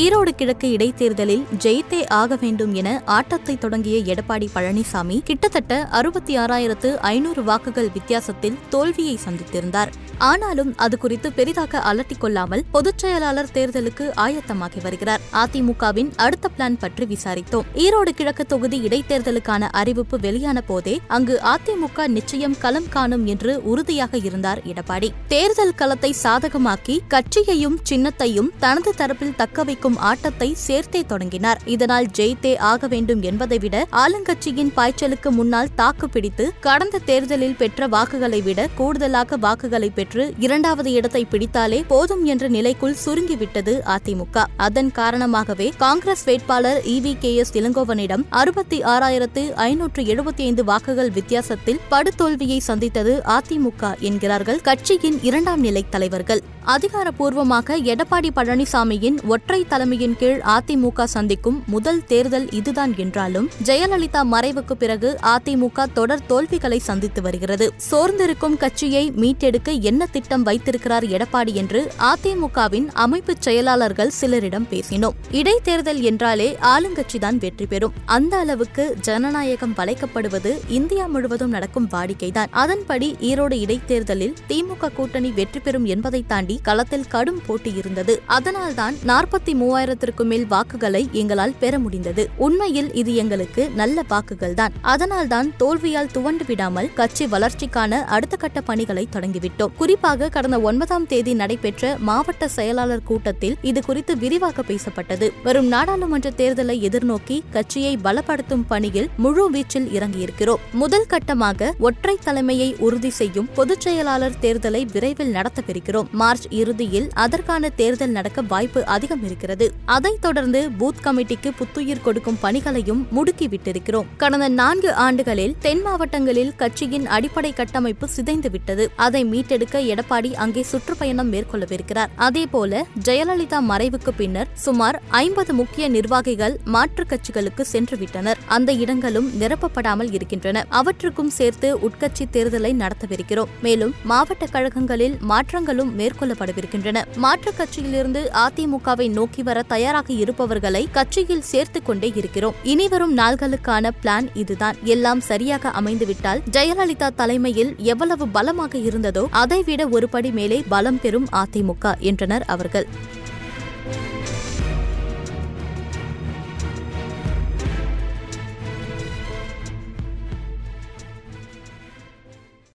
ஈரோடு கிழக்கு இடைத்தேர்தலில் ஜெயித்தே ஆக வேண்டும் என ஆட்டத்தை தொடங்கிய எடப்பாடி பழனிசாமி கிட்டத்தட்ட அறுபத்தி ஆறாயிரத்து ஐநூறு வாக்குகள் வித்தியாசத்தில் தோல்வியை சந்தித்திருந்தார். ஆனாலும் அது குறித்து பெரிதாக அலட்டிக் கொள்ளாமல் பொதுச் செயலாளர் தேர்தலுக்கு ஆயத்தமாகி வருகிறார். அதிமுகவின் அடுத்த பிளான் பற்றி விசாரித்தோம். ஈரோடு கிழக்கு தொகுதி இடைத்தேர்தலுக்கான அறிவிப்பு வெளியான போதே அங்கு அதிமுக நிச்சயம் களம் காணும் என்று உறுதியாக இருந்தார் எடப்பாடி. தேர்தல் களத்தை சாதகமாக்கி கட்சியையும் சின்னத்தையும் தனது தரப்பில் தக்கவைக்கும் வைக்கும் ஆட்டத்தை சேர்த்தே தொடங்கினார். இதனால் ஜெயித்தே ஆக வேண்டும் என்பதை விட ஆளுங்கட்சியின் பாய்ச்சலுக்கு முன்னால் தாக்கு பிடித்து கடந்த தேர்தலில் பெற்ற வாக்குகளை விட கூடுதலாக வாக்குகளை பெற்று இரண்டாவது இடத்தை பிடித்தாலே போதும் என்ற நிலைக்குள் சுருங்கிவிட்டது அதிமுக. அதன் காரணமாகவே காங்கிரஸ் வேட்பாளர் இவி கே எஸ் இளங்கோவனிடம் அறுபத்தி ஆறாயிரத்து ஐநூற்று எழுபத்தி ஐந்து வாக்குகள் வித்தியாசத்தில் படுதோல்வியை சந்தித்தது அதிமுக என்கிறார்கள் கட்சியின் இரண்டாம் நிலை தலைவர்கள். அதிகாரப்பூர்வமாக எடப்பாடி பழனிசாமியின் ஒற்றை தலைமையின் கீழ் அதிமுக சந்திக்கும் முதல் தேர்தல் இதுதான் என்றாலும் ஜெயலலிதா மறைவுக்கு பிறகு அதிமுக தொடர் தோல்விகளை சந்தித்து வருகிறது. சோர்ந்திருக்கும் கட்சியை மீட்டெடுக்க என்ன திட்டம் வைத்திருக்கிறார் எடப்பாடி என்று அதிமுகவின் அமைப்பு செயலாளர்கள் சிலரிடம் பேசினோம். இடைத்தேர்தல் என்றாலே ஆளுங்கட்சிதான் வெற்றி பெறும். அந்த அளவுக்கு ஜனநாயகம் வளைக்கப்படுவது இந்தியா முழுவதும் நடக்கும் வாடிக்கைதான். அதன்படி ஈரோடு இடைத்தேர்தலில் திமுக கூட்டணி வெற்றி பெறும் என்பதை தாண்டி களத்தில் கடும் போட்டி இருந்தது. அதனால்தான் நாற்பத்தி மூவாயிரத்திற்கும் மேல் வாக்குகளை எங்களால் பெற முடிந்தது. உண்மையில் இது எங்களுக்கு நல்ல வாக்குகள் தான் அதனால்தான் தோல்வியால் துவண்டு விடாமல் கட்சி வளர்ச்சிக்கான அடுத்த கட்ட பணிகளை தொடங்கிவிட்டோம். குறிப்பாக கடந்த ஒன்பதாம் தேதி நடைபெற்ற மாவட்ட செயலாளர் கூட்டத்தில் இது குறித்து விரிவாக பேசப்பட்டது. வரும் நாடாளுமன்ற தேர்தலை எதிர்நோக்கி கட்சியை பலப்படுத்தும் பணியில் முழு வீச்சில் இறங்கியிருக்கிறோம். முதல் கட்டமாக ஒற்றை தலைமையை உறுதி செய்யும் பொதுச் செயலாளர் தேர்தலை விரைவில் நடத்தவிருக்கிறோம். மார்ச் இறுதியில் அதற்கான தேர்தல் நடக்க வாய்ப்பு அதிகம் இருக்கிறது. அதைத் தொடர்ந்து பூத் கமிட்டிக்கு புத்துயிர் கொடுக்கும் பணிகளையும் முடுக்கிவிட்டிருக்கிறோம். கடந்த நான்கு ஆண்டுகளில் தென் மாவட்டங்களில் கட்சியின் அடிப்படை கட்டமைப்பு சிதைந்துவிட்டது. அதை மீட்டெடுக்க எடப்பாடி அங்கே சுற்றுப்பயணம் மேற்கொள்ளவிருக்கிறார். அதேபோல ஜெயலலிதா மறைவுக்கு பின்னர் சுமார் ஐம்பது முக்கிய நிர்வாகிகள் மாற்றுக் கட்சிகளுக்கு சென்றுவிட்டனர். அந்த இடங்களும் நிரப்பப்படாமல் இருக்கின்றன. அவற்றுக்கும் சேர்த்து உட்கட்சி தேர்தலை நடத்தவிருக்கிறோம். மேலும் மாவட்ட கழகங்களில் மாற்றங்களும் மேற்கொள்ள மேற்கொள்ளப்படவிருக்கின்றன மாற்றுக் கட்சியிலிருந்து அதிமுகவை நோக்கி வர தயாராக இருப்பவர்களை கட்சியில் சேர்த்துக் கொண்டே இருக்கிறோம். இனிவரும் நாள்களுக்கான பிளான் இதுதான். எல்லாம் சரியாக அமைந்துவிட்டால் ஜெயலலிதா தலைமையில் எவ்வளவு பலமாக இருந்ததோ அதைவிட ஒருபடி மேலே பலம் பெறும் அதிமுக என்றனர் அவர்கள்.